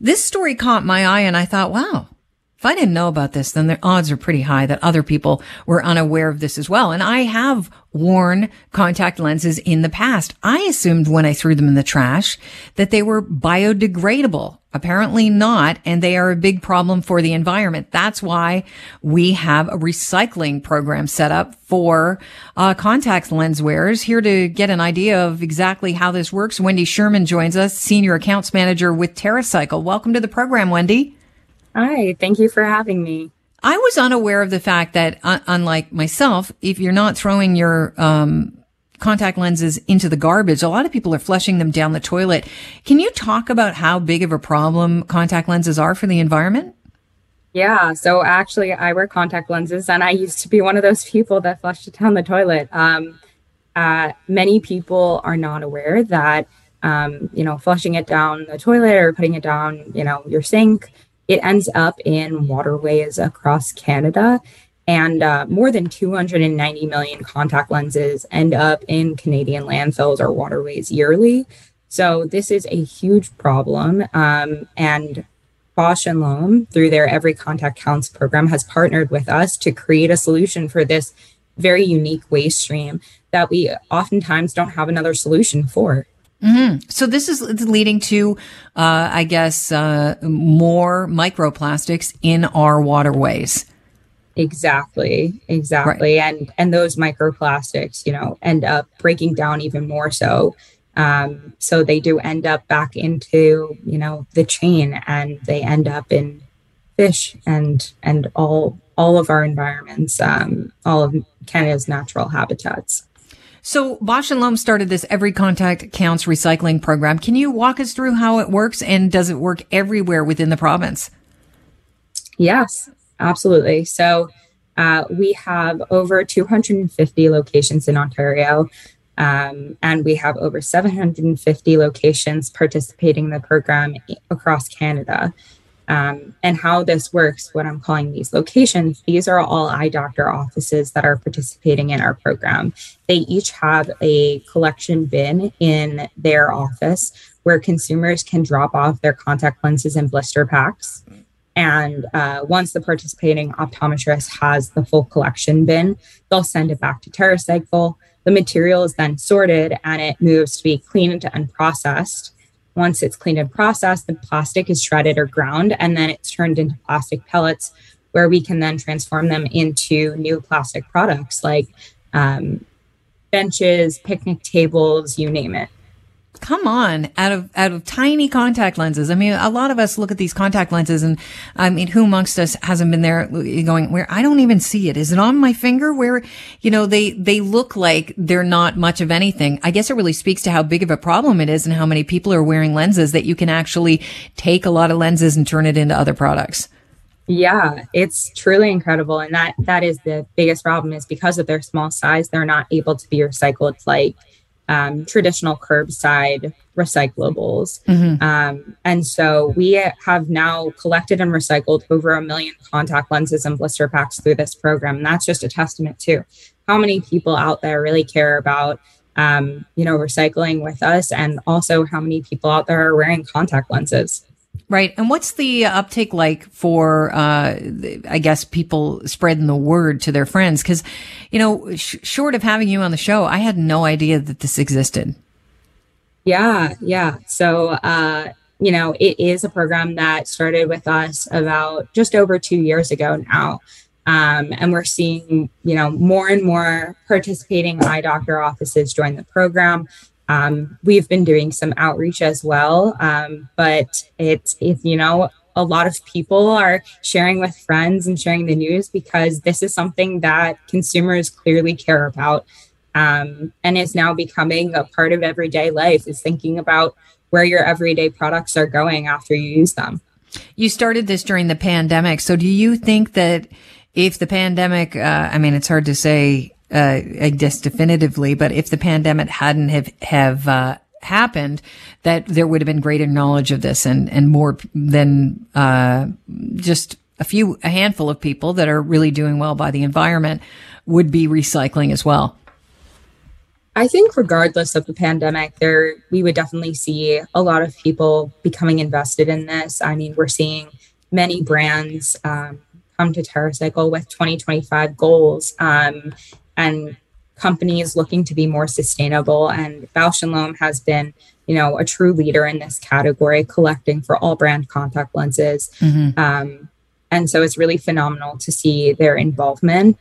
This story caught my eye and I thought, wow, if I didn't know about this, then the odds are pretty high that other people were unaware of this as well. And I have worn contact lenses in the past. I assumed when I threw them in the trash that they were biodegradable. Apparently not. And they are a big problem for the environment. That's why we have a recycling program set up for uh, contact lens wearers. Here to get an idea of exactly how this works, Wendy Sherman joins us, Senior Accounts Manager with TerraCycle. Welcome to the program, Wendy. Hi, thank you for having me. I was unaware of the fact that, uh, unlike myself, if you're not throwing your um, contact lenses into the garbage, a lot of people are flushing them down the toilet. Can you talk about how big of a problem contact lenses are for the environment? Yeah, so actually, I wear contact lenses, and I used to be one of those people that flushed it down the toilet. Um, uh, many people are not aware that um, you know flushing it down the toilet or putting it down, you know, your sink it ends up in waterways across Canada. And uh, more than 290 million contact lenses end up in Canadian landfills or waterways yearly. So this is a huge problem. Um, and Bausch and Lomb, through their Every Contact Counts program, has partnered with us to create a solution for this very unique waste stream that we oftentimes don't have another solution for. Mm-hmm. So this is leading to, uh, I guess, uh, more microplastics in our waterways. Exactly, exactly, right. and and those microplastics, you know, end up breaking down even more so. Um, so they do end up back into you know the chain, and they end up in fish and and all all of our environments, um, all of Canada's natural habitats. So Bausch and Lomb started this Every Contact Counts recycling program. Can you walk us through how it works and does it work everywhere within the province? Yes, absolutely. So uh, we have over 250 locations in Ontario. Um, and we have over 750 locations participating in the program across Canada um, and how this works, what I'm calling these locations, these are all eye doctor offices that are participating in our program. They each have a collection bin in their office where consumers can drop off their contact lenses and blister packs. And uh, once the participating optometrist has the full collection bin, they'll send it back to TerraCycle. The material is then sorted and it moves to be cleaned and processed. Once it's cleaned and processed, the plastic is shredded or ground, and then it's turned into plastic pellets where we can then transform them into new plastic products like um, benches, picnic tables, you name it come on out of out of tiny contact lenses. I mean a lot of us look at these contact lenses and i mean who amongst us hasn't been there going where i don't even see it. Is it on my finger where you know they they look like they're not much of anything? I guess it really speaks to how big of a problem it is and how many people are wearing lenses that you can actually take a lot of lenses and turn it into other products. Yeah it's truly incredible. And that that is the biggest problem is because of their small size they're not able to be recycled like um, traditional curbside recyclables. Mm-hmm. Um, and so we have now collected and recycled over a million contact lenses and blister packs through this program. And that's just a testament to how many people out there really care about, um, you know, recycling with us and also how many people out there are wearing contact lenses. Right. And what's the uptake like for, uh, I guess people spreading the word to their friends? Cause, you know, sh- short of having you on the show, I had no idea that this existed. Yeah. Yeah. So, uh, you know, it is a program that started with us about just over two years ago now. Um, and we're seeing, you know, more and more participating eye doctor offices join the program. Um, we've been doing some outreach as well, um, but it's it, you know a lot of people are sharing with friends and sharing the news because this is something that consumers clearly care about, um, and is now becoming a part of everyday life. Is thinking about where your everyday products are going after you use them. You started this during the pandemic, so do you think that if the pandemic, uh, I mean, it's hard to say uh, I guess definitively, but if the pandemic hadn't have, have, uh, happened, that there would have been greater knowledge of this and, and more than, uh, just a few, a handful of people that are really doing well by the environment would be recycling as well. I think regardless of the pandemic, there we would definitely see a lot of people becoming invested in this. I mean, we're seeing many brands um, come to TerraCycle with 2025 goals um, and companies looking to be more sustainable. And Bausch and Lomb has been, you know, a true leader in this category, collecting for all brand contact lenses. Mm-hmm. Um, and so it's really phenomenal to see their involvement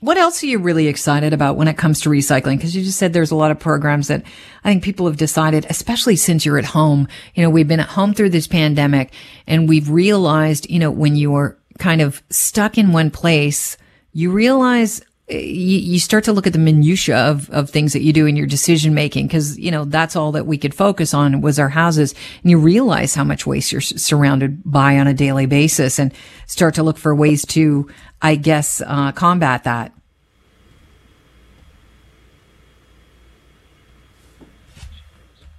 what else are you really excited about when it comes to recycling? Because you just said there's a lot of programs that I think people have decided, especially since you're at home. You know, we've been at home through this pandemic and we've realized, you know, when you're kind of stuck in one place, you realize eh, you, you start to look at the minutia of, of things that you do in your decision making because you know that's all that we could focus on was our houses and you realize how much waste you're surrounded by on a daily basis and start to look for ways to I guess, uh, combat that?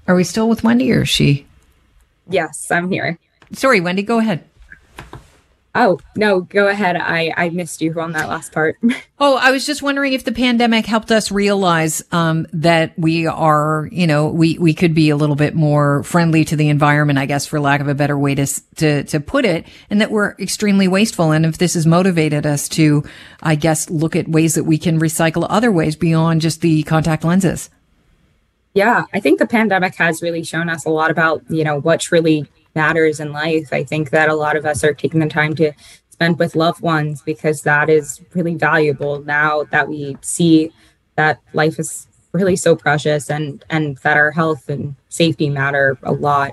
Are we still with Wendy or is she? Yes, I'm here. Sorry, Wendy, go ahead. Oh, no, go ahead. I, I missed you on that last part. oh, I was just wondering if the pandemic helped us realize um, that we are, you know, we, we could be a little bit more friendly to the environment, I guess, for lack of a better way to, to, to put it, and that we're extremely wasteful. And if this has motivated us to, I guess, look at ways that we can recycle other ways beyond just the contact lenses. Yeah, I think the pandemic has really shown us a lot about, you know, what truly matters in life. I think that a lot of us are taking the time to spend with loved ones because that is really valuable now that we see that life is really so precious and and that our health and safety matter a lot.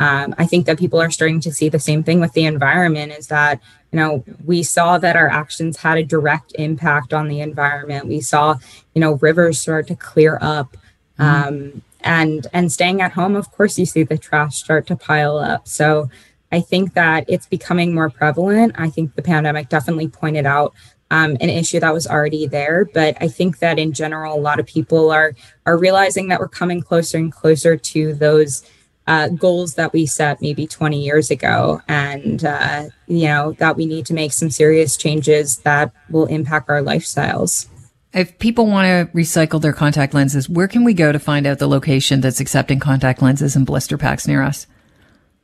Um, I think that people are starting to see the same thing with the environment is that, you know, we saw that our actions had a direct impact on the environment. We saw, you know, rivers start to clear up. Mm-hmm. Um, and and staying at home of course you see the trash start to pile up. So i think that it's becoming more prevalent. I think the pandemic definitely pointed out um, an issue that was already there. But i think that in general a lot of people are are realizing that we're coming closer and closer to those uh, goals that we set maybe 20 years ago. And uh, you know that we need to make some serious changes that will impact our lifestyles if people want to recycle their contact lenses, where can we go to find out the location that's accepting contact lenses and blister packs near us?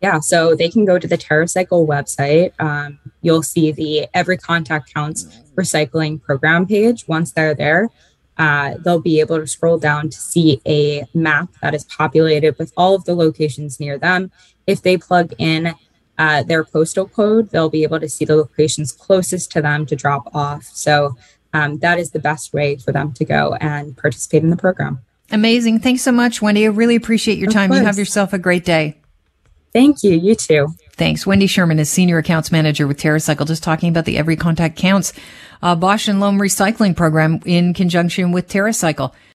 Yeah, so they can go to the TerraCycle website. Um, you'll see the Every Contact Counts recycling program page. Once they're there, uh, they'll be able to scroll down to see a map that is populated with all of the locations near them. If they plug in uh, their postal code, they'll be able to see the locations closest to them to drop off. So um, that is the best way for them to go and participate in the program. Amazing. Thanks so much, Wendy. I really appreciate your time. You have yourself a great day. Thank you. You too. Thanks. Wendy Sherman is Senior Accounts Manager with TerraCycle, just talking about the Every Contact Counts uh, Bausch and Lomb recycling program in conjunction with TerraCycle.